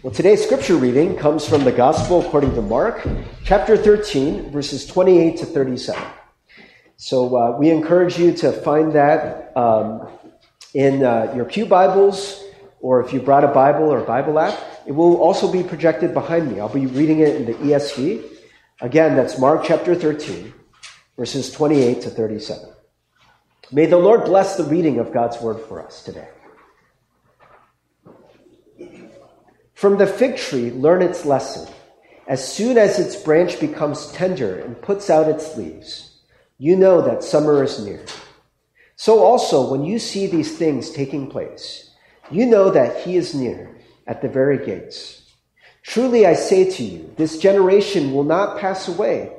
Well, today's scripture reading comes from the Gospel according to Mark, chapter 13, verses 28 to 37. So uh, we encourage you to find that um, in uh, your Pew Bibles, or if you brought a Bible or a Bible app. It will also be projected behind me. I'll be reading it in the ESV. Again, that's Mark chapter 13, verses 28 to 37. May the Lord bless the reading of God's word for us today. From the fig tree, learn its lesson. As soon as its branch becomes tender and puts out its leaves, you know that summer is near. So also, when you see these things taking place, you know that he is near at the very gates. Truly I say to you, this generation will not pass away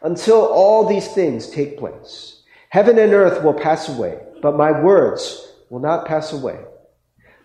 until all these things take place. Heaven and earth will pass away, but my words will not pass away.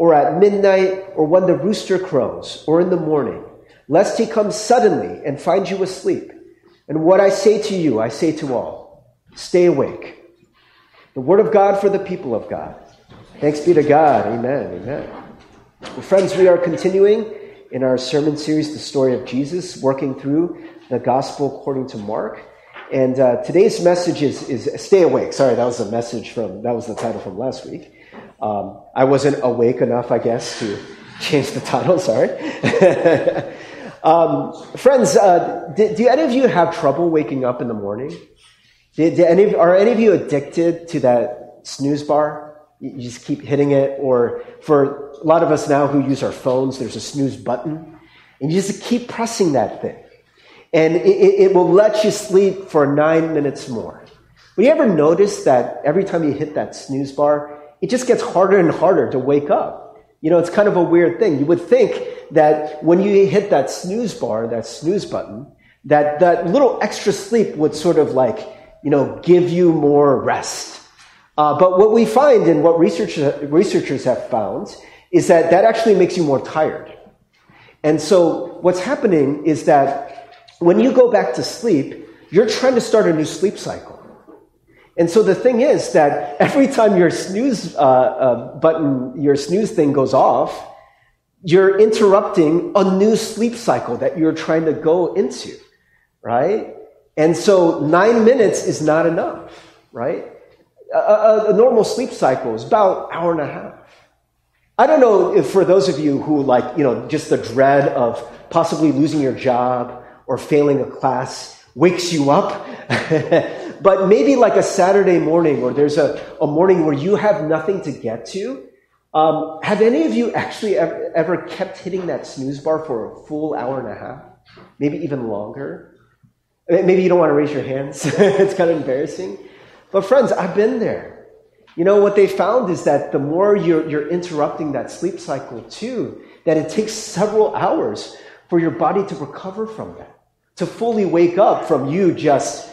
or at midnight or when the rooster crows or in the morning, lest he come suddenly and find you asleep. And what I say to you, I say to all stay awake. The word of God for the people of God. Thanks be to God. Amen. Amen. Well, friends, we are continuing in our sermon series, The Story of Jesus, working through the gospel according to Mark. And uh, today's message is, is stay awake. Sorry, that was a message from, that was the title from last week. Um, I wasn't awake enough, I guess, to change the title. Sorry. um, friends, uh, do, do, any of you have trouble waking up in the morning? Do, do any, are any of you addicted to that snooze bar? You just keep hitting it, or for a lot of us now who use our phones, there's a snooze button, and you just keep pressing that thing and it, it, will let you sleep for nine minutes more. But you ever notice that every time you hit that snooze bar, it just gets harder and harder to wake up? You know, it's kind of a weird thing. You would think that when you hit that snooze bar, that snooze button, that that little extra sleep would sort of like, you know, give you more rest. Uh, but what we find and what researchers, researchers have found is that that actually makes you more tired. And so what's happening is that when you go back to sleep, you're trying to start a new sleep cycle. And so the thing is that every time your snooze uh, uh, button, your snooze thing goes off, you're interrupting a new sleep cycle that you're trying to go into, right? And so nine minutes is not enough, right? A, a, a normal sleep cycle is about hour and a half. I don't know if for those of you who like, you know, just the dread of possibly losing your job or failing a class wakes you up. but maybe like a Saturday morning or there's a, a morning where you have nothing to get to. Um, have any of you actually ever, ever kept hitting that snooze bar for a full hour and a half? Maybe even longer? Maybe you don't want to raise your hands. it's kind of embarrassing. But friends, I've been there. You know, what they found is that the more you're, you're interrupting that sleep cycle too, that it takes several hours for your body to recover from that to fully wake up from you just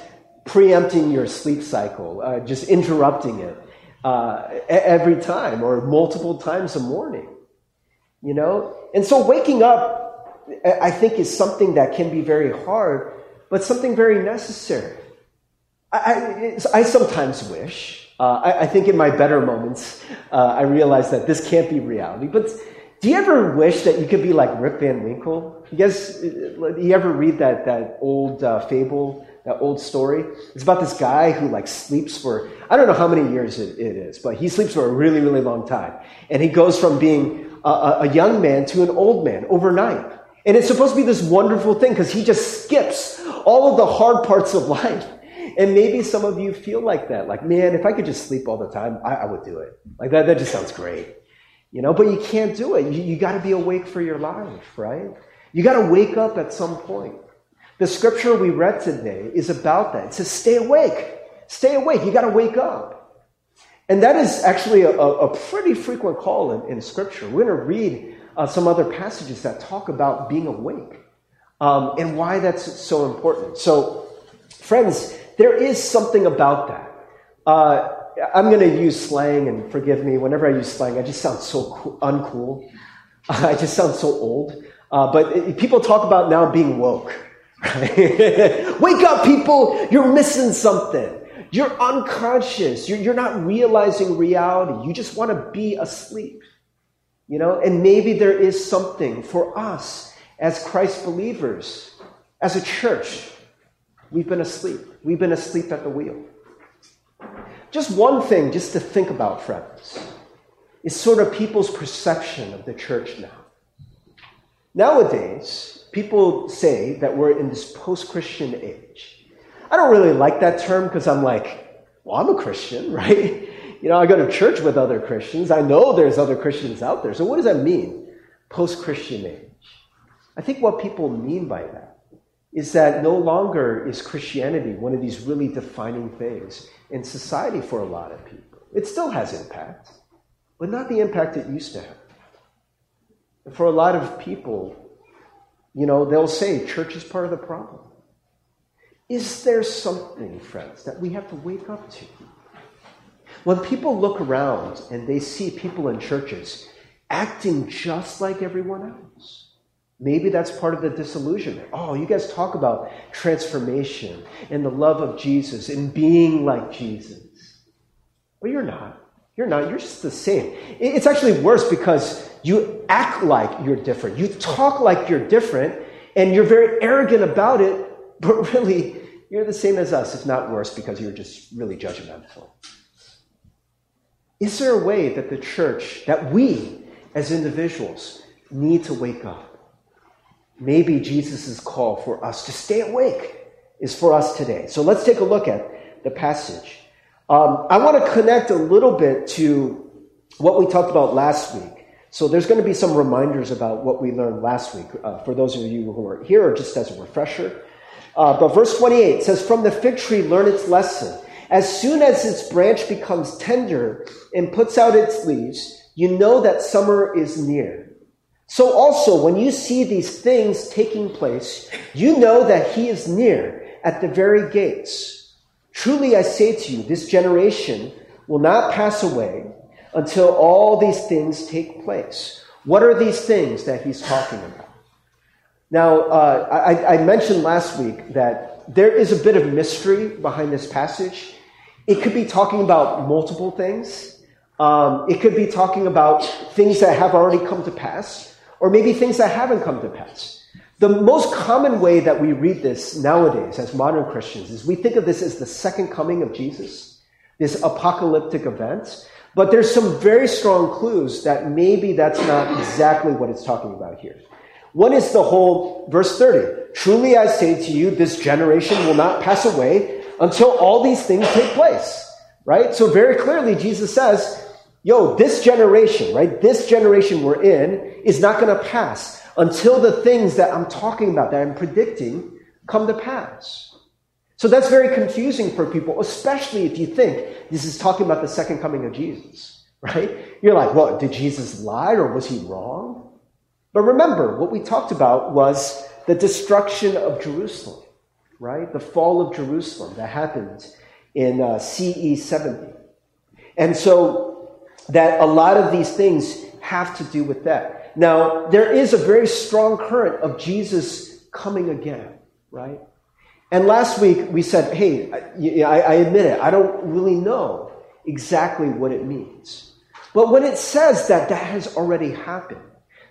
preempting your sleep cycle, uh, just interrupting it uh, every time or multiple times a morning. You know? And so waking up, I think, is something that can be very hard, but something very necessary. I, I, I sometimes wish, uh, I, I, think in my better moments, uh, I realize that this can't be reality, but do you ever wish that you could be like Rip Van Winkle? You guys, you ever read that, that old uh, fable, that old story? It's about this guy who like sleeps for, I don't know how many years it, it is, but he sleeps for a really, really long time. And he goes from being a, a young man to an old man overnight. And it's supposed to be this wonderful thing because he just skips all of the hard parts of life. And maybe some of you feel like that. Like, man, if I could just sleep all the time, I, I would do it. Like that, that just sounds great. You know, but you can't do it. You, you got to be awake for your life, right? You got to wake up at some point. The scripture we read today is about that. It says, stay awake. Stay awake. You got to wake up. And that is actually a, a pretty frequent call in, in scripture. We're going to read uh, some other passages that talk about being awake um, and why that's so important. So, friends, there is something about that. Uh, I'm going to use slang, and forgive me, whenever I use slang, I just sound so cool, uncool. I just sound so old. Uh, but it, people talk about now being woke. Wake up, people! You're missing something. You're unconscious. You're, you're not realizing reality. You just want to be asleep. You know, and maybe there is something for us as Christ believers, as a church. We've been asleep. We've been asleep at the wheel. Just one thing, just to think about, friends, is sort of people's perception of the church now. Nowadays, people say that we're in this post Christian age. I don't really like that term because I'm like, well, I'm a Christian, right? You know, I go to church with other Christians. I know there's other Christians out there. So, what does that mean? Post Christian age. I think what people mean by that is that no longer is Christianity one of these really defining things in society for a lot of people. It still has impact, but not the impact it used to have. And for a lot of people, you know, they'll say church is part of the problem. Is there something, friends, that we have to wake up to? When people look around and they see people in churches acting just like everyone else, Maybe that's part of the disillusionment. Oh, you guys talk about transformation and the love of Jesus and being like Jesus. But you're not. You're not. You're just the same. It's actually worse because you act like you're different. You talk like you're different, and you're very arrogant about it, but really, you're the same as us, if not worse, because you're just really judgmental. Is there a way that the church, that we as individuals, need to wake up? maybe Jesus' call for us to stay awake is for us today. So let's take a look at the passage. Um, I want to connect a little bit to what we talked about last week. So there's going to be some reminders about what we learned last week uh, for those of you who weren't here, or just as a refresher. Uh, but verse 28 says, From the fig tree learn its lesson. As soon as its branch becomes tender and puts out its leaves, you know that summer is near. So also, when you see these things taking place, you know that he is near at the very gates. Truly I say to you, this generation will not pass away until all these things take place. What are these things that he's talking about? Now, uh, I, I mentioned last week that there is a bit of mystery behind this passage. It could be talking about multiple things. Um, it could be talking about things that have already come to pass or maybe things that haven't come to pass. The most common way that we read this nowadays as modern Christians is we think of this as the second coming of Jesus, this apocalyptic event. But there's some very strong clues that maybe that's not exactly what it's talking about here. One is the whole verse 30. Truly I say to you, this generation will not pass away until all these things take place. Right? So very clearly, Jesus says, yo, this generation, right? This generation we're in is not going to pass until the things that I'm talking about, that I'm predicting, come to pass. So that's very confusing for people, especially if you think this is talking about the second coming of Jesus, right? You're like, well, did Jesus lie or was he wrong? But remember, what we talked about was the destruction of Jerusalem, right? The fall of Jerusalem that happened in uh, CE 70. And so that a lot of these things have to do with that. Now, there is a very strong current of Jesus coming again, right? And last week we said, hey, I, I admit it, I don't really know exactly what it means. But when it says that that has already happened,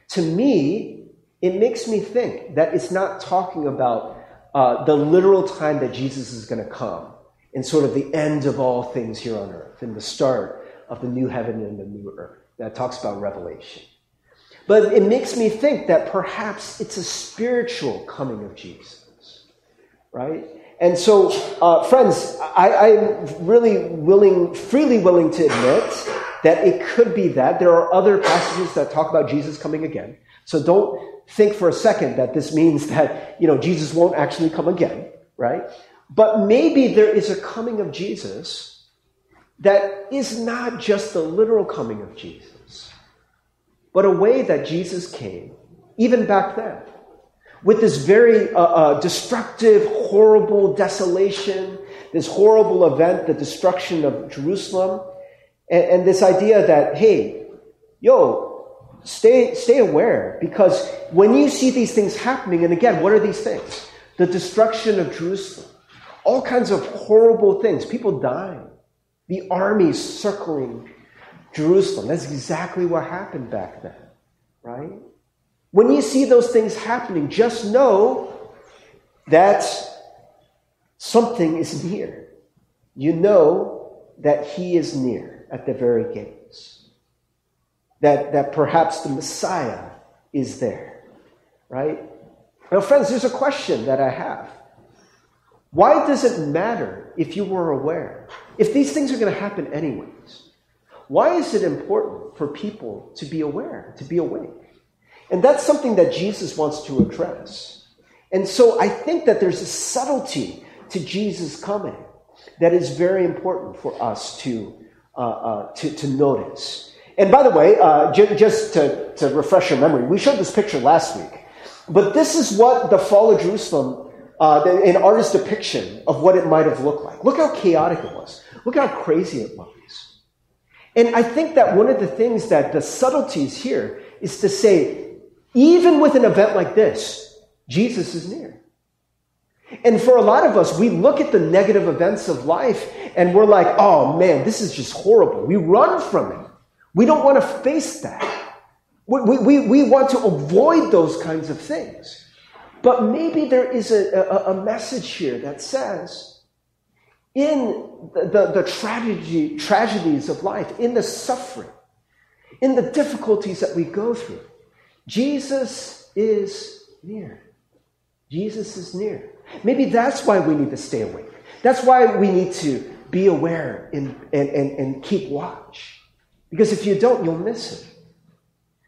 to me, it makes me think that it's not talking about uh, the literal time that Jesus is going to come and sort of the end of all things here on earth and the start of the new heaven and the new earth that talks about revelation. But it makes me think that perhaps it's a spiritual coming of Jesus, right? And so, uh, friends, I, am really willing, freely willing to admit that it could be that. There are other passages that talk about Jesus coming again. So don't think for a second that this means that, you know, Jesus won't actually come again, right? But maybe there is a coming of Jesus that is not just the literal coming of Jesus, but a way that Jesus came, even back then, with this very uh, uh, destructive, horrible desolation, this horrible event, the destruction of Jerusalem, and, and this idea that, hey, yo, stay, stay aware, because when you see these things happening, and again, what are these things? The destruction of Jerusalem, all kinds of horrible things, people dying, the armies circling Jerusalem. That's exactly what happened back then, right? When you see those things happening, just know that something is near. You know that He is near at the very gates. That, that perhaps the Messiah is there, right? Now, friends, there's a question that I have. Why does it matter if you were aware? If these things are going to happen anyways, why is it important for people to be aware, to be awake? And that's something that Jesus wants to address. And so I think that there's a subtlety to Jesus coming that is very important for us to, uh, uh, to, to, notice. And by the way, uh, j- just to, to refresh your memory, we showed this picture last week. But this is what the fall of Jerusalem, uh, an artist's depiction of what it might have looked like. Look how chaotic it was. Look how crazy it was. And I think that one of the things that the subtleties here is to say, even with an event like this, Jesus is near. And for a lot of us, we look at the negative events of life and we're like, oh man, this is just horrible. We run from it. We don't want to face that. We, we, we want to avoid those kinds of things. But maybe there is a, a, a message here that says, in the, the, the tragedy, tragedies of life, in the suffering, in the difficulties that we go through, Jesus is near. Jesus is near. Maybe that's why we need to stay awake. That's why we need to be aware and, and, and, and keep watch. Because if you don't, you'll miss it.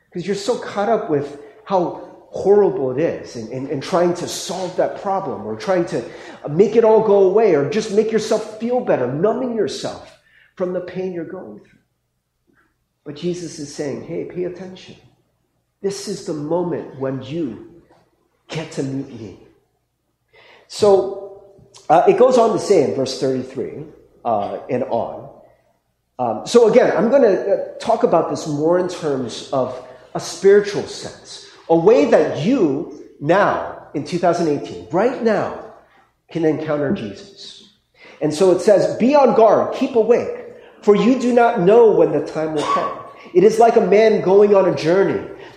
Because you're so caught up with how horrible it is and, and, and, trying to solve that problem or trying to make it all go away or just make yourself feel better, numbing yourself from the pain you're going through. But Jesus is saying, hey, pay attention. This is the moment when you get to meet me. So uh, it goes on to say in verse 33 uh, and on. Um, so again, I'm going to uh, talk about this more in terms of a spiritual sense, a way that you now, in 2018, right now, can encounter Jesus. And so it says, Be on guard, keep awake, for you do not know when the time will come. It is like a man going on a journey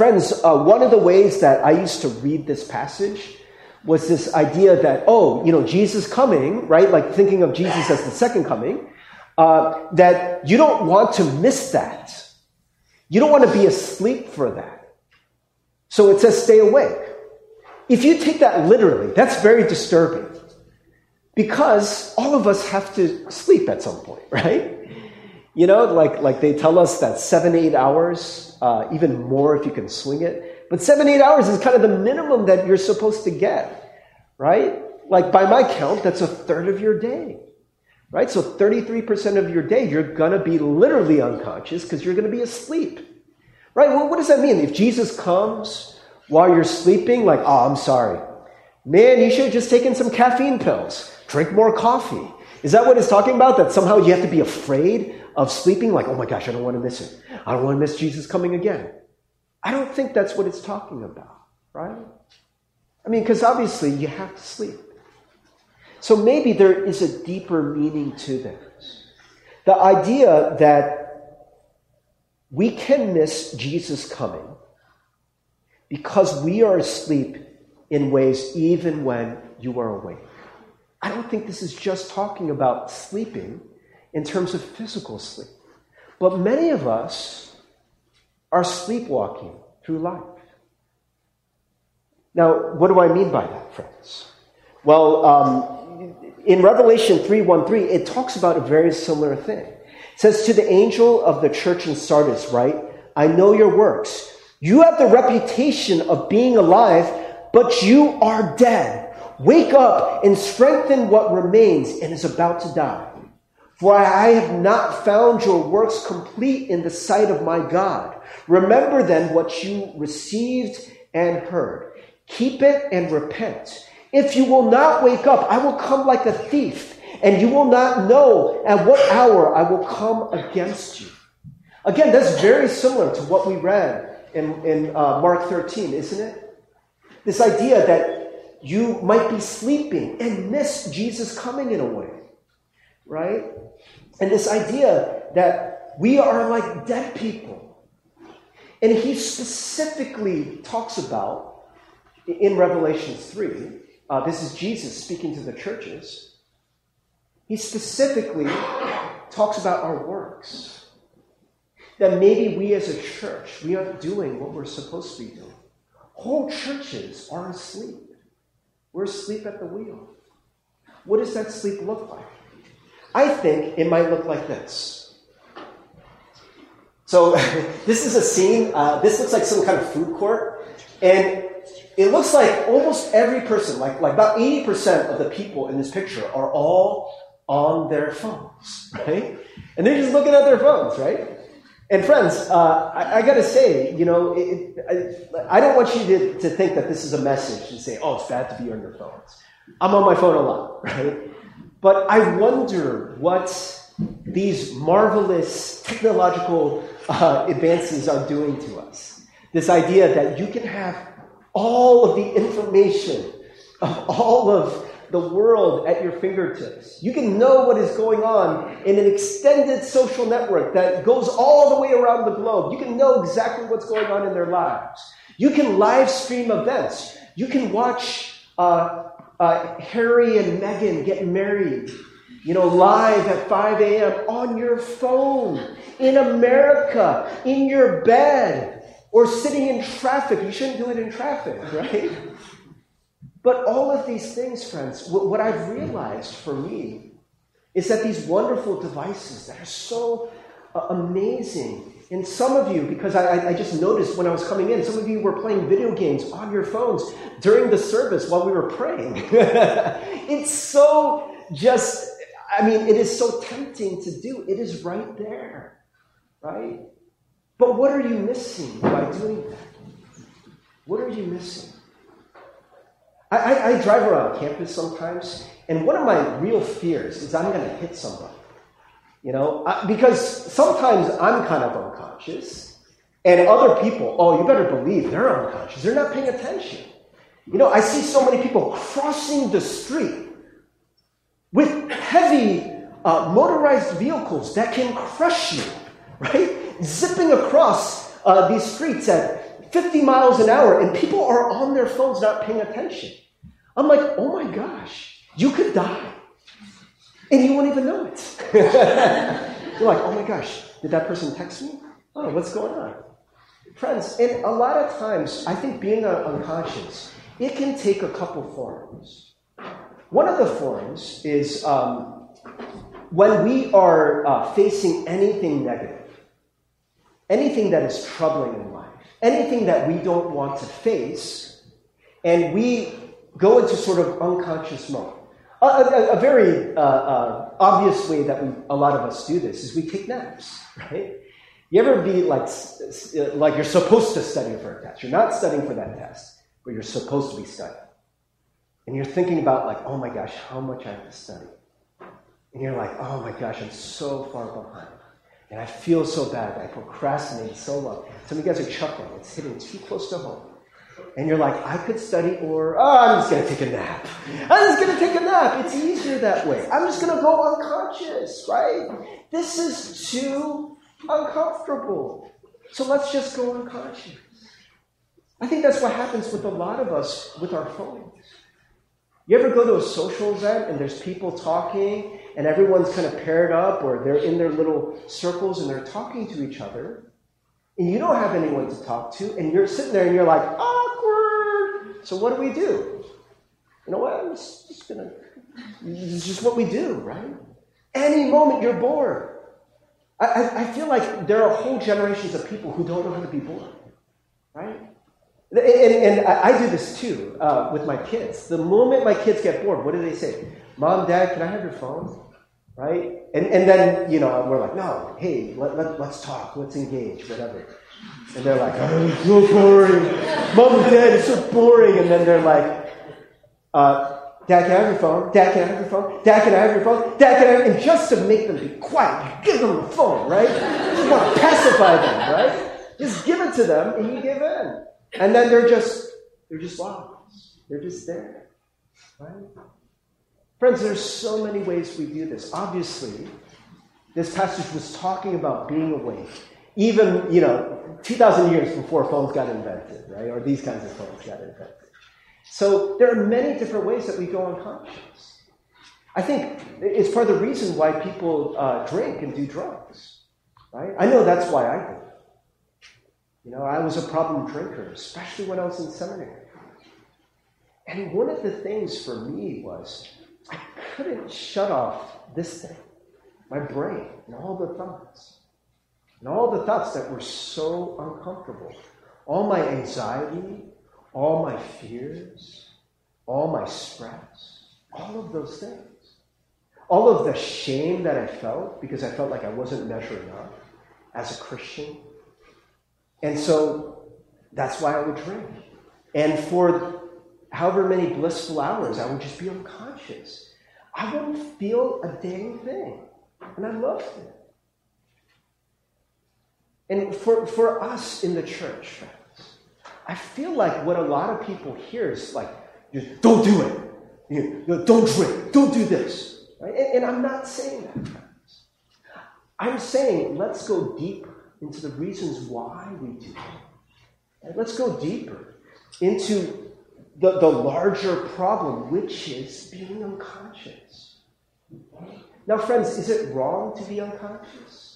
Friends, uh, one of the ways that I used to read this passage was this idea that, oh, you know, Jesus coming, right? Like thinking of Jesus as the second coming, uh, that you don't want to miss that. You don't want to be asleep for that. So it says stay awake. If you take that literally, that's very disturbing. Because all of us have to sleep at some point, right? You know, like, like they tell us that seven, eight hours, uh, even more if you can swing it. But seven, eight hours is kind of the minimum that you're supposed to get, right? Like by my count, that's a third of your day, right? So 33% of your day, you're going to be literally unconscious because you're going to be asleep. Right? Well, what does that mean? If Jesus comes while you're sleeping, like, oh, I'm sorry. Man, you should have just taken some caffeine pills. Drink more coffee. Is that what it's talking about? That somehow you have to be afraid of sleeping? Like, oh my gosh, I don't want to miss it. I don't want to miss Jesus coming again. I don't think that's what it's talking about, right? I mean, because obviously you have to sleep. So maybe there is a deeper meaning to this. The idea that we can miss Jesus coming because we are asleep in ways even when you are awake. I don't think this is just talking about sleeping in terms of physical sleep, but many of us are sleepwalking through life. Now, what do I mean by that, friends? Well, um, in Revelation 3 1 3, it talks about a very similar thing. It says, To the angel of the church in Sardis, right? I know your works. You have the reputation of being alive, but you are dead. Wake up and strengthen what remains and is about to die. For I have not found your works complete in the sight of my God. Remember then what you received and heard. Keep it and repent. If you will not wake up, I will come like a thief, and you will not know at what hour I will come against you. Again, that's very similar to what we read in, in uh, Mark 13, isn't it? This idea that you might be sleeping and miss Jesus coming in a way, right? And this idea that we are like dead people. And he specifically talks about in Revelation 3, uh, this is Jesus speaking to the churches. He specifically talks about our works. That maybe we as a church, we aren't doing what we're supposed to be doing. Whole churches are asleep. We're asleep at the wheel. What does that sleep look like? I think it might look like this. So, this is a scene. Uh, this looks like some kind of food court. And it looks like almost every person, like, like about 80% of the people in this picture, are all on their phones, right? And they're just looking at their phones, right? And friends, uh, I, I, gotta say, you know, it, I, I, don't want you to, to think that this is a message and say, oh, it's bad to be on your phones. I'm on my phone a lot, right? But I wonder what these marvelous technological uh, advances are doing to us. This idea that you can have all of the information of all of the world at your fingertips. You can know what is going on in an extended social network that goes all the way around the globe. You can know exactly what's going on in their lives. You can live stream events. You can watch uh, uh, Harry and Meghan get married, you know, live at 5 a.m. on your phone, in America, in your bed, or sitting in traffic. You shouldn't do it in traffic, right? But all of these things, friends, what I've realized for me is that these wonderful devices that are so amazing and some of you, because I, I, just noticed when I was coming in, some of you were playing video games on your phones during the service while we were praying. it's so just, I mean, it is so tempting to do. It is right there, right? But what are you missing by doing that? What are you missing? I, I, I drive around campus sometimes, and one of my real fears is I'm going to hit somebody. You know, because sometimes I'm kind of unconscious, and other people, oh, you better believe they're unconscious. They're not paying attention. You know, I see so many people crossing the street with heavy uh, motorized vehicles that can crush you, right? Zipping across uh, these streets at 50 miles an hour, and people are on their phones not paying attention. I'm like, oh my gosh, you could die and you won't even know it. You're like, oh my gosh, did that person text me? Oh, what's going on? Friends, and a lot of times, I think being unconscious, it can take a couple forms. One of the forms is um, when we are uh, facing anything negative, anything that is troubling in life, anything that we don't want to face, and we go into sort of unconscious mode. A, a, a very uh, uh, obvious way that we, a lot of us do this is we take naps, right? You ever be like, like you're supposed to study for a test? You're not studying for that test, but you're supposed to be studying. And you're thinking about, like, oh my gosh, how much I have to study. And you're like, oh my gosh, I'm so far behind. And I feel so bad. I procrastinated so long. Some of you guys are chuckling. It's hitting too close to home and you're like, I could study, or oh, I'm just going to take a nap. I'm just going to take a nap. It's easier that way. I'm just going to go unconscious, right? This is too uncomfortable. So let's just go unconscious. I think that's what happens with a lot of us with our phones. You ever go to a social event and there's people talking and everyone's kind of paired up or they're in their little circles and they're talking to each other and you don't have anyone to talk to and you're sitting there and you're like, oh, So what do we do? You know what? I'm just, just gonna. It's just what we do, right? Any moment you're bored. I, I, I feel like there are whole generations of people who don't know how to be bored, right? And, and I, I do this too uh, with my kids. The moment my kids get bored, what do they say? Mom, Dad, can I have your phone? Right? And, and then, you know, we're like, no, hey, let, let, let's talk, let's engage, whatever. And they're like, oh, it's so boring. Mom and Dad, it's so boring. And then they're like, uh, Dad, can I have your phone? Dad, can I have your phone? Dad, can I have your phone? Dad, can I have And just to make them be quiet, give them the phone, right? You just want to pacify them, right? Just give it to them and you give in. And then they're just, they're just lost. They're just there, right? Friends, there's so many ways we do this. Obviously, this passage was talking about being awake. Even, you know, 2,000 years before phones got invented, right? Or these kinds of phones got invented. So there are many different ways that we go unconscious. I think it's part of the reason why people uh, drink and do drugs, right? I know that's why I did. You know, I was a problem drinker, especially when I was in seminary. And one of the things for me was I couldn't shut off this thing, my brain, and all the thoughts. And all the thoughts that were so uncomfortable. All my anxiety, all my fears, all my stress, all of those things. All of the shame that I felt because I felt like I wasn't measuring up as a Christian. And so that's why I would drink. And for however many blissful hours, I would just be unconscious. I wouldn't feel a dang thing. And I loved it. And for, for us in the church, I feel like what a lot of people hear is like, don't do it. You know, don't drink. Don't do this. Right? And, and I'm not saying that. I'm saying let's go deeper into the reasons why we do it. Let's go deeper into the, the larger problem, which is being unconscious. Now, friends, is it wrong to be unconscious?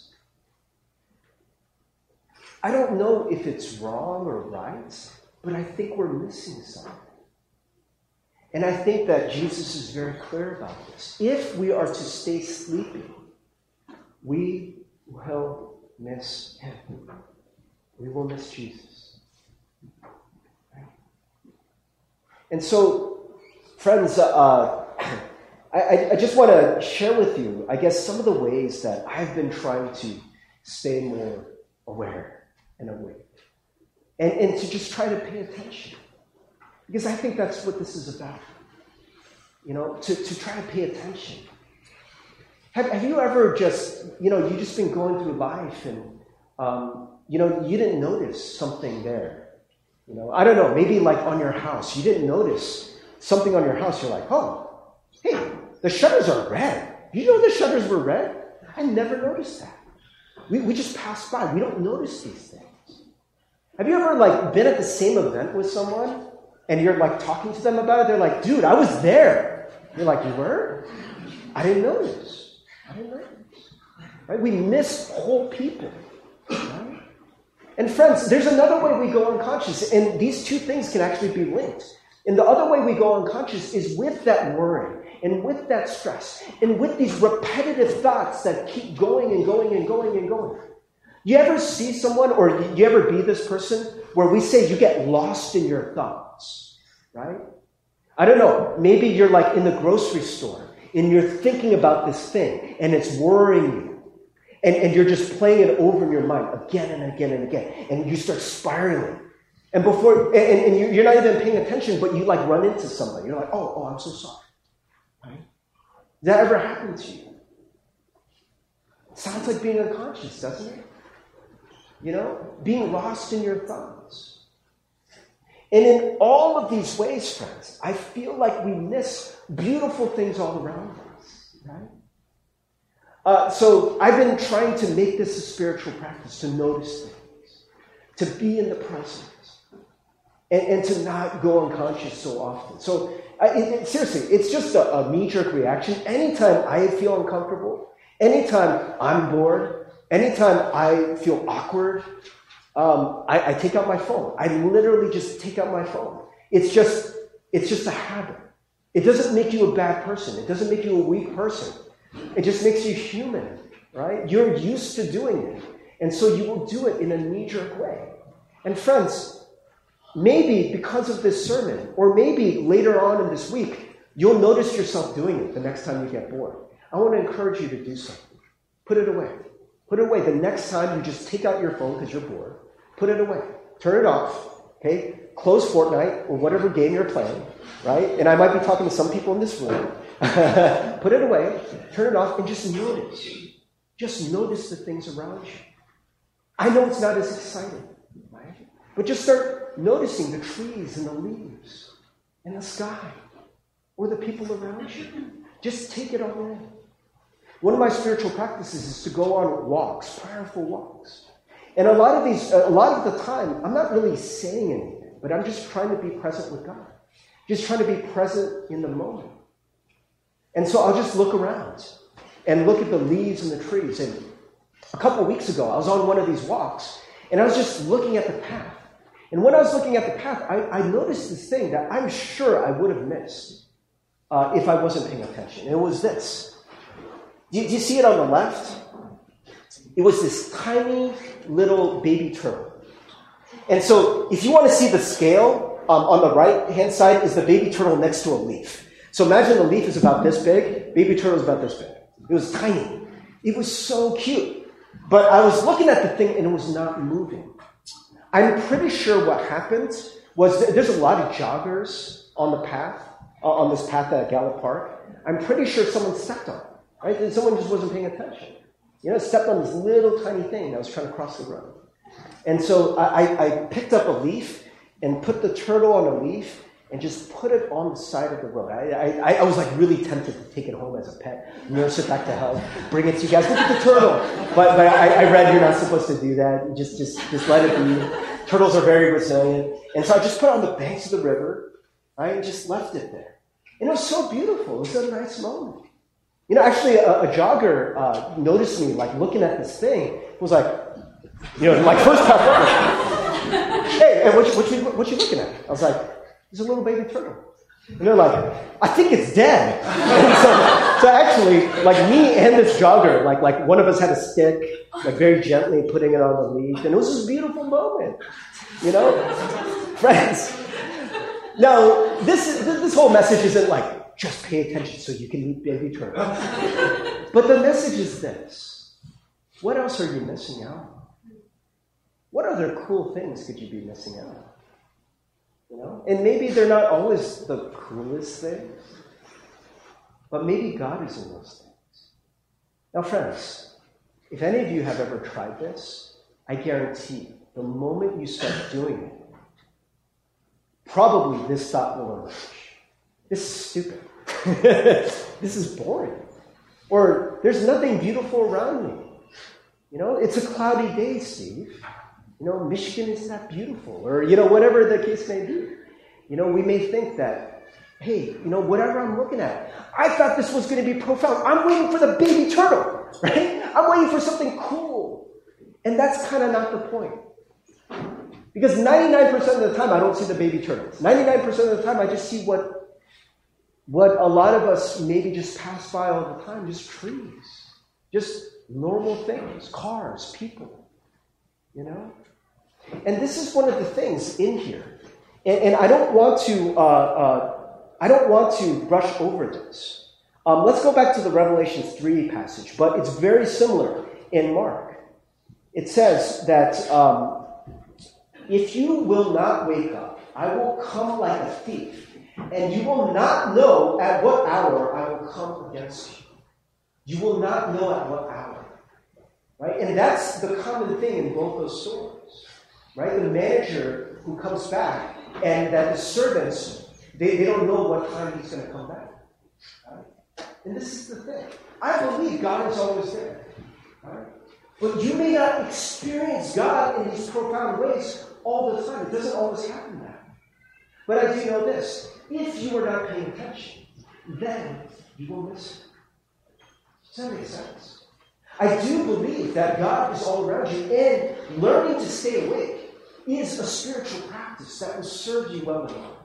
I don't know if it's wrong or right, but I think we're missing something. And I think that Jesus is very clear about this. If we are to stay sleeping, we will miss him. We will miss Jesus. And so, friends, uh, I, I just want to share with you, I guess, some of the ways that I've been trying to stay more aware and awake. And, and to just try to pay attention. Because I think that's what this is about. You know, to, to try to pay attention. Have, have you ever just, you know, you just been going through life and, um, you know, you didn't notice something there. You know, I don't know, maybe like on your house, you didn't notice something on your house. You're like, oh, hey, the shutters are red. You know the shutters were red? I never noticed that. We, we just pass by. We don't notice these things. Have you ever like been at the same event with someone and you're like talking to them about it? They're like, dude, I was there. You're like, you were? I didn't notice. I didn't notice. Right? We miss whole people. Right? And friends, there's another way we go unconscious, and these two things can actually be linked. And the other way we go unconscious is with that worry and with that stress and with these repetitive thoughts that keep going and going and going and going. You ever see someone, or you ever be this person, where we say you get lost in your thoughts, right? I don't know, maybe you're like in the grocery store and you're thinking about this thing and it's worrying you. And, and you're just playing it over in your mind again and again and again. And you start spiraling. And before, and, and you're not even paying attention, but you like run into somebody. You're like, oh, oh, I'm so sorry. Does that ever happen to you? sounds like being unconscious, doesn't it? You know, being lost in your thoughts. And in all of these ways, friends, I feel like we miss beautiful things all around us, right? Uh, so I've been trying to make this a spiritual practice, to notice things, to be in the present and, and to not go unconscious so often. So, I, it, it, seriously, it's just a, a knee jerk reaction. Anytime I feel uncomfortable, anytime I'm bored, anytime I feel awkward, um, I, I, take out my phone. I literally just take out my phone. It's just, it's just a habit. It doesn't make you a bad person. It doesn't make you a weak person. It just makes you human, right? You're used to doing it. And so you will do it in a knee jerk way. And friends, maybe because of this sermon, or maybe later on in this week, you'll notice yourself doing it the next time you get bored. I want to encourage you to do something. Put it away. Put it away. The next time you just take out your phone because you're bored, put it away. Turn it off. Okay? Close Fortnite or whatever game you're playing, right? And I might be talking to some people in this room. put it away, turn it off, and just notice. Just notice the things around you. I know it's not as exciting? But just start noticing the trees and the leaves and the sky or the people around you. Just take it all in. One of my spiritual practices is to go on walks, prayerful walks. And a lot of these, a lot of the time, I'm not really saying anything, but I'm just trying to be present with God. Just trying to be present in the moment. And so I'll just look around and look at the leaves and the trees. And a couple weeks ago, I was on one of these walks, and I was just looking at the path. And when I was looking at the path, I, I noticed this thing that I'm sure I would have missed uh, if I wasn't paying attention. It was this. Do you, you see it on the left? It was this tiny little baby turtle. And so, if you want to see the scale, um, on the right hand side is the baby turtle next to a leaf. So imagine the leaf is about this big, baby turtle is about this big. It was tiny. It was so cute. But I was looking at the thing and it was not moving. I'm pretty sure what happened was there's a lot of joggers on the path, uh, on this path at Gallup Park. I'm pretty sure someone stepped on it, right? And someone just wasn't paying attention. You know, stepped on this little tiny thing that was trying to cross the road. And so I, I picked up a leaf and put the turtle on a leaf and just put it on the side of the road. I, I, I was like really tempted to take it home as a pet, nurse it back to health, bring it to you guys. Look at the turtle. But, but I, I read you're not supposed to do that. Just, just, just let it be. Turtles are very resilient. And so I just put it on the banks of the river, right, and just left it there. And it was so beautiful. It was a nice moment. You know, actually, a, a jogger uh, noticed me, like, looking at this thing. was like, you know, like, first time. hey, what, what, you, what you looking at? I was like, it's a little baby turtle. And they're like, I think it's dead. so, so actually, like me and this jogger, like, like one of us had a stick, like very gently putting it on the leash, and it was this beautiful moment. You know? Friends. Now, this, this whole message isn't like, just pay attention so you can meet baby turtle. but the message is this. What else are you missing out? What other cool things could you be missing out? You know? And maybe they're not always the coolest things, but maybe God is in those things. Now, friends, if any of you have ever tried this, I guarantee the moment you start doing it, probably this thought will emerge. This is stupid. this is boring. Or there's nothing beautiful around me. You know, it's a cloudy day, Steve you know, Michigan is that beautiful, or, you know, whatever the case may be. You know, we may think that, hey, you know, whatever I'm looking at, I thought this was going to be profound. I'm waiting for the baby turtle, right? I'm waiting for something cool. And that's kind of not the point. Because 99% of the time, I don't see the baby turtles. 99% of the time, I just see what, what a lot of us maybe just pass by all the time just trees, just normal things, cars, people. You know? And this is one of the things in here. And, and I don't want to, uh, uh, I don't want to brush over this. Um, let's go back to the Revelation 3 passage, but it's very similar in Mark. It says that um, if you will not wake up, I will come like a thief, and you will not know at what hour I will come against you. You will not know at what hour. Right? And that's the common thing in both those stories right? The manager who comes back, and that the servants, they, they don't know what time he's going to come back. Right? And this is the thing. I believe God is always there. Right? But you may not experience God in these profound ways all the time. It doesn't always happen that. But I do know this. If you are not paying attention, then you will miss it. Does that make sense? I do believe that God is all around you, and learning to stay awake is a spiritual practice that will serve you well enough.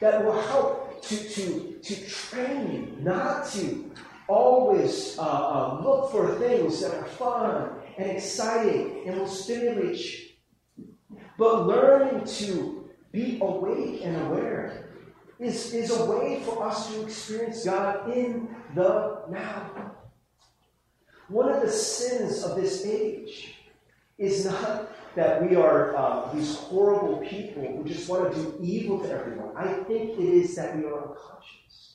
that will help to, to, to train you not to always uh, uh, look for things that are fun and exciting and will stimulate you. But learning to be awake and aware is, is a way for us to experience God in the now. One of the sins of this age is not that we are uh, these horrible people who just want to do evil to everyone. I think it is that we are unconscious.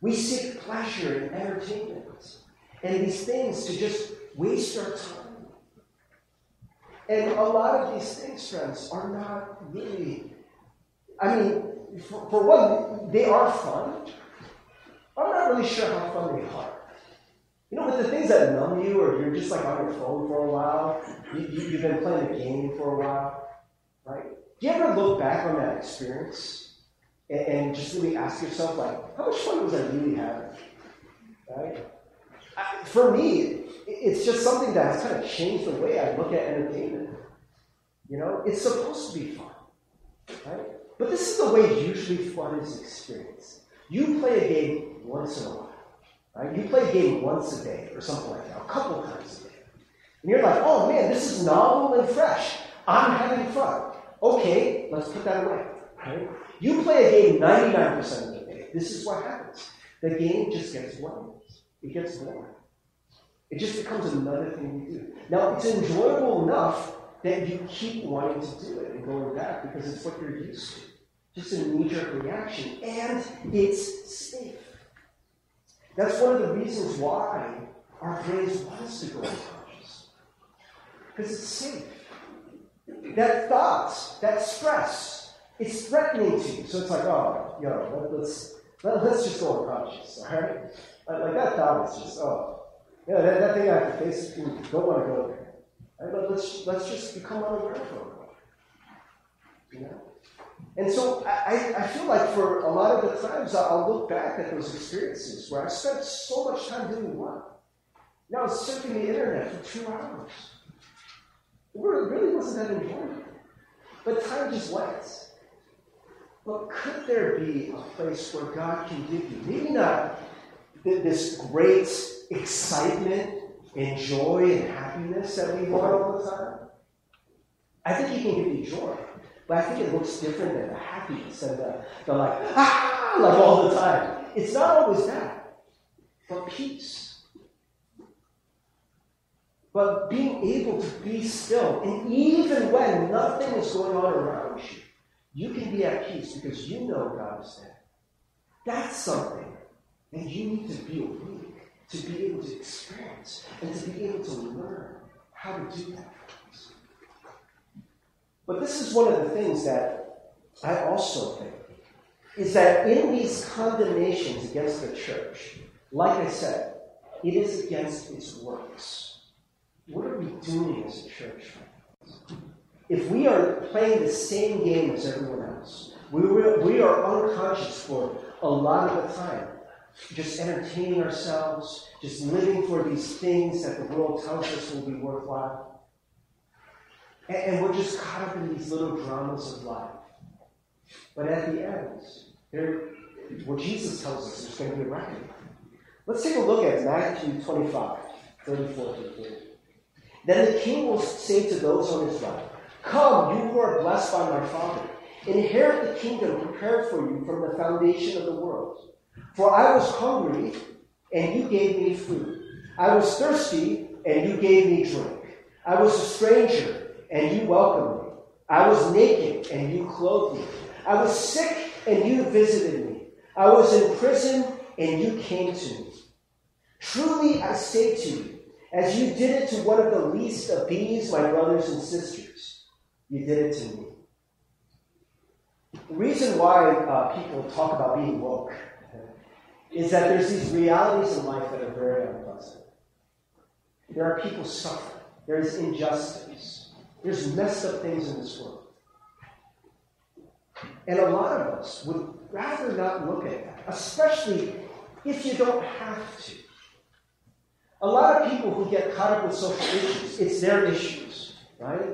We seek pleasure and entertainment and these things to just waste our time. And a lot of these things, friends, are not really, I mean, for, for one, they are fun. I'm not really sure how fun they are. You know, but the things that numb you, or you're just like on your phone for a while, you, you, you've been playing a game for a while, right? Do you ever look back on that experience and, and just really ask yourself, like, how much fun was I really having? Right? I, for me, it's just something that has kind of changed the way I look at entertainment. You know, it's supposed to be fun, right? But this is the way usually fun is experienced. You play a game once in a while. Right? You play a game once a day or something like that, a couple times a day. And you're like, oh man, this is novel and fresh. I'm having fun. Okay, let's put that away. Right? You play a game 99% of the day. This is what happens. The game just gets boring. It gets boring. It just becomes another thing you do. Now, it's enjoyable enough that you keep wanting to do it and going back because it's what you're used to. Just a knee jerk reaction. And it's safe. That's one of the reasons why our brains want us to go unconscious. Because it's safe. That thought, that stress, it's threatening to you. So it's like, oh, yo, let, us let, let's just go unconscious, all right? Like that thought is just, oh, yeah, that, that thing I have to face, you don't want to go there. Right? But let's, let's just become unaware of it. You know? And so I, I feel like for a lot of the times I'll look back at those experiences where I spent so much time doing what? Now I was surfing the internet for two hours. It really wasn't that enjoyable. But time just went. But could there be a place where God can give you, maybe not this great excitement and joy and happiness that we want all the time? I think He can give you joy. But I think it looks different than the happiness and the, the like, ah, like all the time. It's not always that, but peace. But being able to be still, and even when nothing is going on around you, you can be at peace because you know God is there. That's something that you need to be awake, to be able to experience, and to be able to learn how to do that. But this is one of the things that I also think is that in these condemnations against the church, like I said, it is against its works. What are we doing as a church? If we are playing the same game as everyone else, we, we are unconscious for a lot of the time, just entertaining ourselves, just living for these things that the world tells us will be worthwhile. And, and we're just caught up in these little dramas of life. But at the end, what Jesus tells us there's going to be a reckoning. Let's take a look at Matthew 25, 34 to 30. Then the king will say to those on his right, Come, you who are blessed by my Father, inherit the kingdom prepared for you from the foundation of the world. For I was hungry, and you gave me food. I was thirsty, and you gave me drink. I was a stranger, and you welcomed me. I was naked, and you clothed me. I was sick, and you visited me. I was in prison, and you came to me. Truly I say to you, as you did it to one of the least of these, my brothers and sisters, you did it to me. The reason why uh, people talk about being woke is that there's these realities in life that are very unpleasant. There are people suffering. There is injustice. There's messed up things in this world. And a lot of us would rather not look at that, especially if you don't have to. A lot of people who get caught up with social issues, it's their issues, right?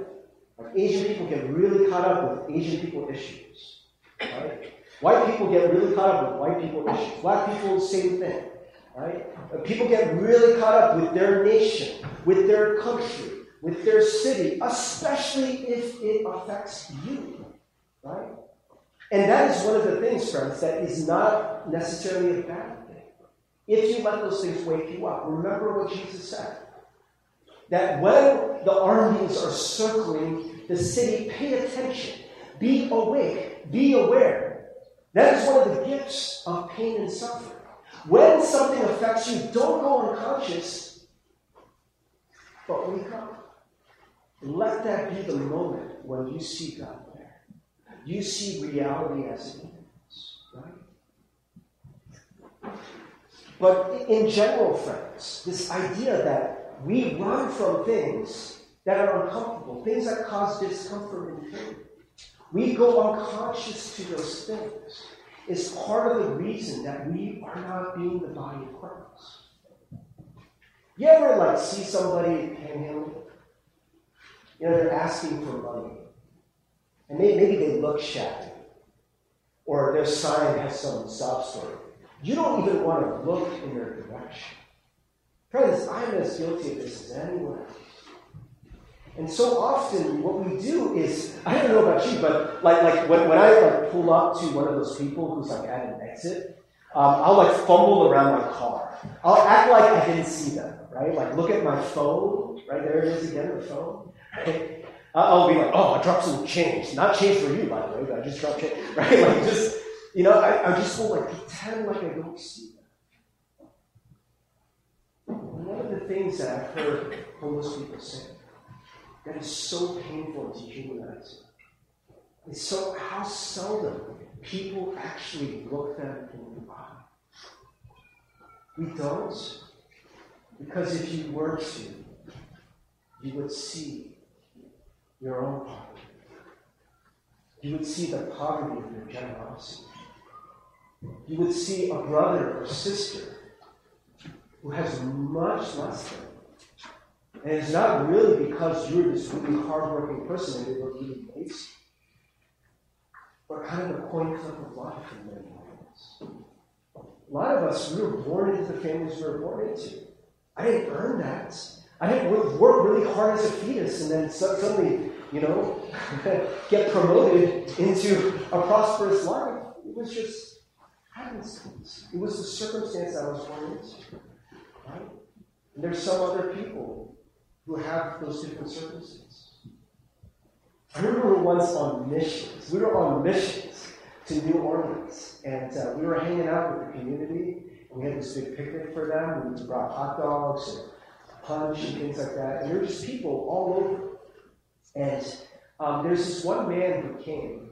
Like Asian people get really caught up with Asian people issues, right? White people get really caught up with white people issues. Black people, same thing. Right? People get really caught up with their nation, with their country, with their city, especially if it affects you. Right? And that is one of the things, friends, that is not necessarily a bad thing. If you let those things wake you up, remember what Jesus said. That when the armies are circling the city, pay attention. Be awake. Be aware. That is one of the gifts of pain and suffering. When something affects you, don't go unconscious, but wake up. Let that be the moment when you see God there. you see reality as it is, right? But in general, friends, this idea that we run from things that are uncomfortable, things that cause discomfort and pain, we go unconscious to those things, is part of the reason that we are not being the body of Christ. You ever like see somebody panhandling? You know, they're asking for money. And maybe, maybe they look shabby, or their sign has some sob story. You don't even want to look in their direction. Friends, I'm as guilty of this as anyone else. And so often, what we do is, I don't know about you, but like, like when, when I like pull up to one of those people who's like at an exit, um, I'll like fumble around my car. I'll act like I didn't see them, right? Like look at my phone, right? There it is again, the phone. I'll be like, oh, I dropped some change. Not change for you, by the way, but I just dropped change. Right? Like, just, you know, I, I just will like pretend like I don't see that. One of the things that I've heard homeless people say that is so painful to humanize is so how seldom people actually look them in the eye. We don't, because if you were to, you would see your own poverty. You would see the poverty of your generosity. You would see a brother or sister who has much less than you. And it's not really because you're this really hardworking person and they look really lazy, but kind of a coin of life in many ways. A lot of us, we were born into the families we were born into. I didn't earn that. I didn't work really hard as a fetus and then suddenly you know, get promoted into a prosperous life. It was just happenstance. It was the circumstance I was born into. Right? And there's some other people who have those different circumstances. I remember once on missions. We were on missions to New Orleans, and uh, we were hanging out with the community. And we had this big picnic for them. We brought hot dogs and punch and things like that. And there were just people all over and um, there's this one man who came,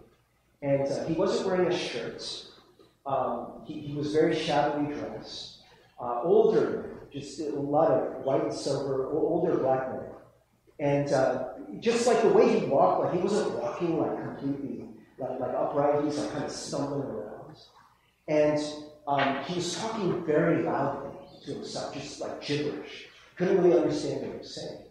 and uh, he wasn't wearing a shirt. Um, he, he, was very shabbily dressed. Uh, older, just a lot of white and silver, older black man. And uh, just like the way he walked, like he wasn't walking like completely like, like upright. He was like kind of stumbling around. And um, he was talking very loudly to himself, just like gibberish. Couldn't really understand what he was saying.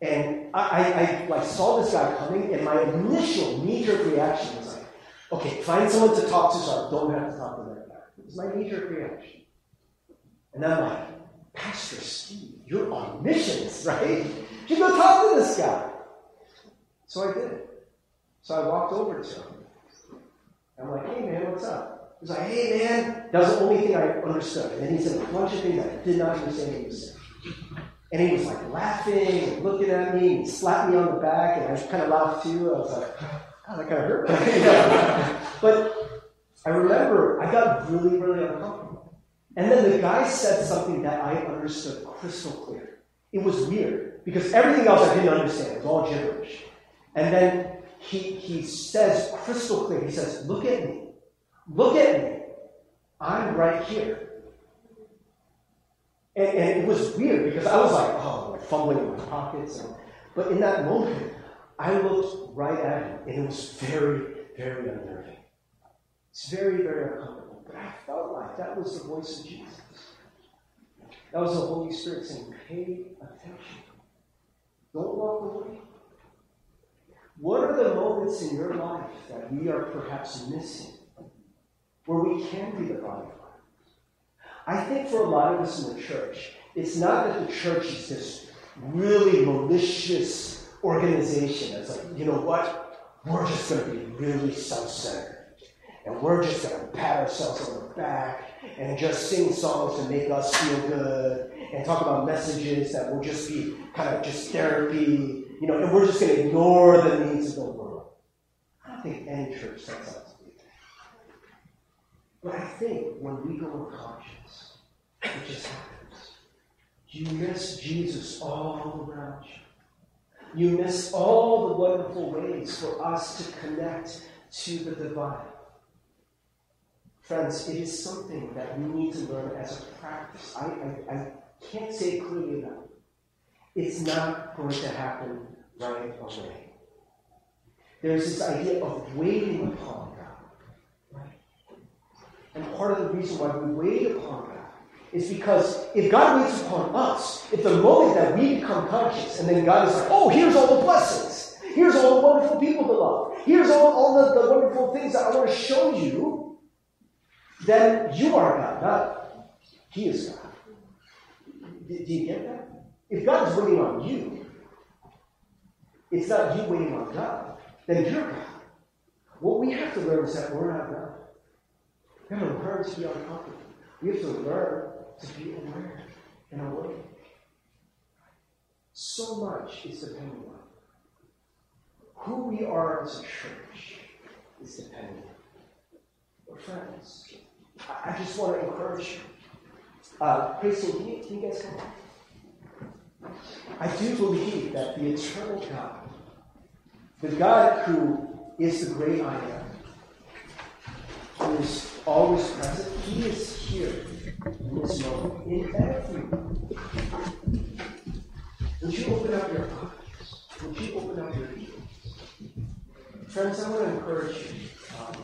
And I, I, I, saw this guy coming, and my initial knee-jerk reaction was like, okay, find someone to talk to so I don't have to talk to that guy. It was my knee-jerk reaction. And I'm like, Pastor Steve, you're on missions, right? You go talk to this guy. So I did. So I walked over to him. I'm like, hey man, what's up? He's like, hey man, that was the only thing I understood. And then he said a bunch of things I did not understand what he was saying. And he was like laughing and looking at me and slapped me on the back, and I kind of laughed too. I was like, oh, that kind of hurt. but I remember I got really, really uncomfortable. And then the guy said something that I understood crystal clear. It was weird because everything else I didn't understand. It was all gibberish. And then he, he says crystal clear, he says, Look at me. Look at me. I'm right here. And, and, it was weird because I was like, oh, like fumbling in my pockets. And, but in that moment, I looked right at him, and it was very, very unnerving. It's very, very uncomfortable. But I felt like that was the voice of Jesus. That was the Holy Spirit saying, pay attention. Don't walk away. What are the moments in your life that we are perhaps missing where we can be the body. I think for a lot of us in the church, it's not that the church is this really malicious organization that's like, you know what? We're just going to be really self centered. And we're just going to pat ourselves on the back and just sing songs to make us feel good and talk about messages that will just be kind of just therapy, you know, and we're just going to ignore the needs of the world. I don't think any church sets out to do that. But I think when we go unconscious, it just happens. You miss Jesus all around you. You miss all the wonderful ways for us to connect to the divine. Friends, it is something that we need to learn as a practice. I, I, I can't say it clearly enough. It's not going to happen right away. There's this idea of waiting upon? And part of the reason why we wait upon God is because if God waits upon us, if the moment that we become conscious and then God is like, oh, here's all the blessings, here's all the wonderful people to love, here's all, all the, the wonderful things that I want to show you, then you are God, not He is God. Do, you get that? If God is waiting on you, it's not you waiting on God, then you're God. What we have to learn is that we're not God. We have to learn to be uncomfortable. We have to learn to be aware and awake. So much is depending on who we are as a church is depending on. We're friends. I, just want to encourage you. Uh, can you, can you guys come? I do believe that the eternal God, the God who is the great I am, who is always present, He is here in this moment, in every moment. Would you open up your eyes? Would you open up your ears? Friends, I want to encourage you. Um,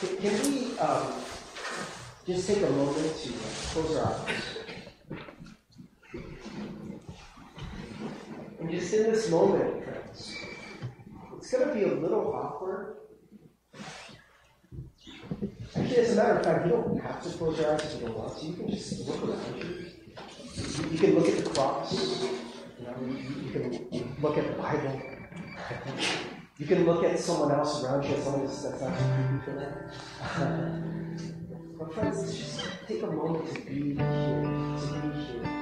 can, can we um, just take a moment to close our eyes? And just in this moment, friends, it's going to be a little awkward. Actually, as a matter of fact, you don't have to close your eyes don't want to. You can just look around you. You can look at the cross. You, know, you, can look at the Bible. You can look at someone else around you as long as that's not creepy for them. but friends, just take a moment to be here, to be here.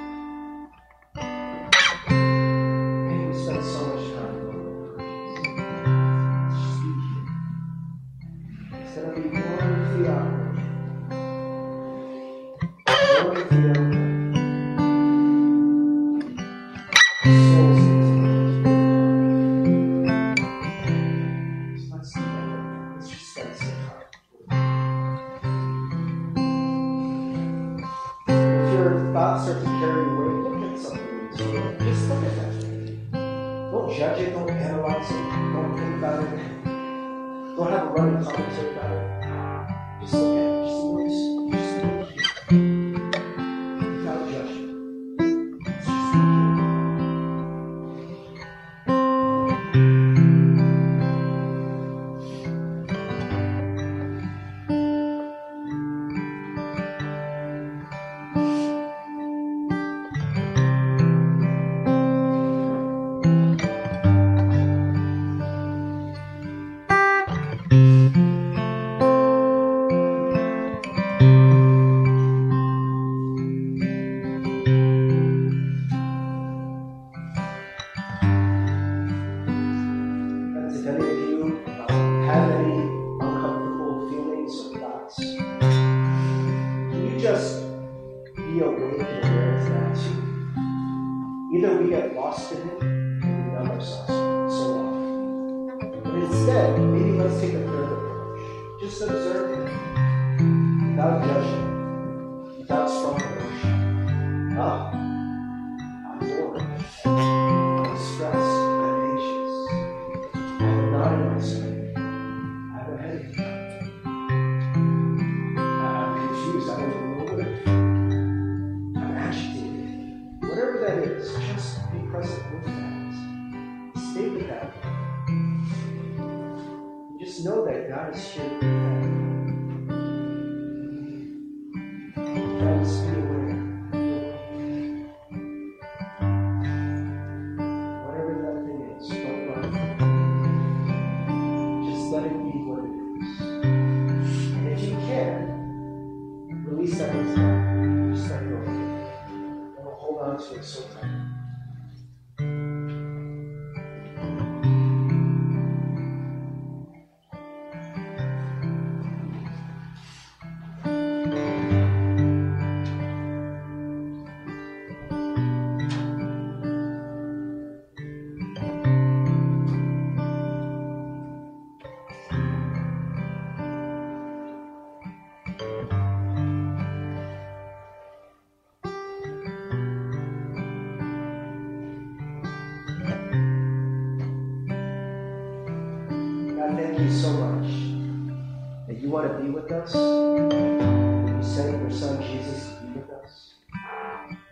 With us. You sent your son Jesus to be with us.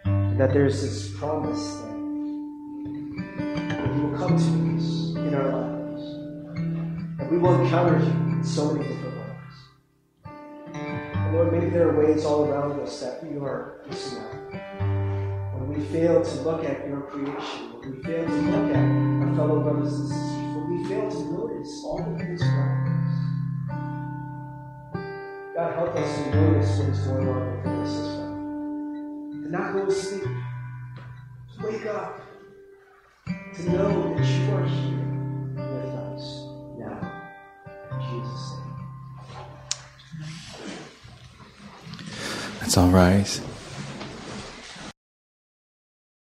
And that there's this promise that, you will come to us in our lives. That we will encounter you in so many different ways. And Lord, maybe there are ways all around us that we are missing out. When we fail to look at your creation, when we fail to look at our fellow brothers and sisters, when we fail to notice all the things around us. Help us to notice what is going on within as well. To not go to sleep, to wake up, to know that you are here with us now. In Jesus' name. Let's all rise.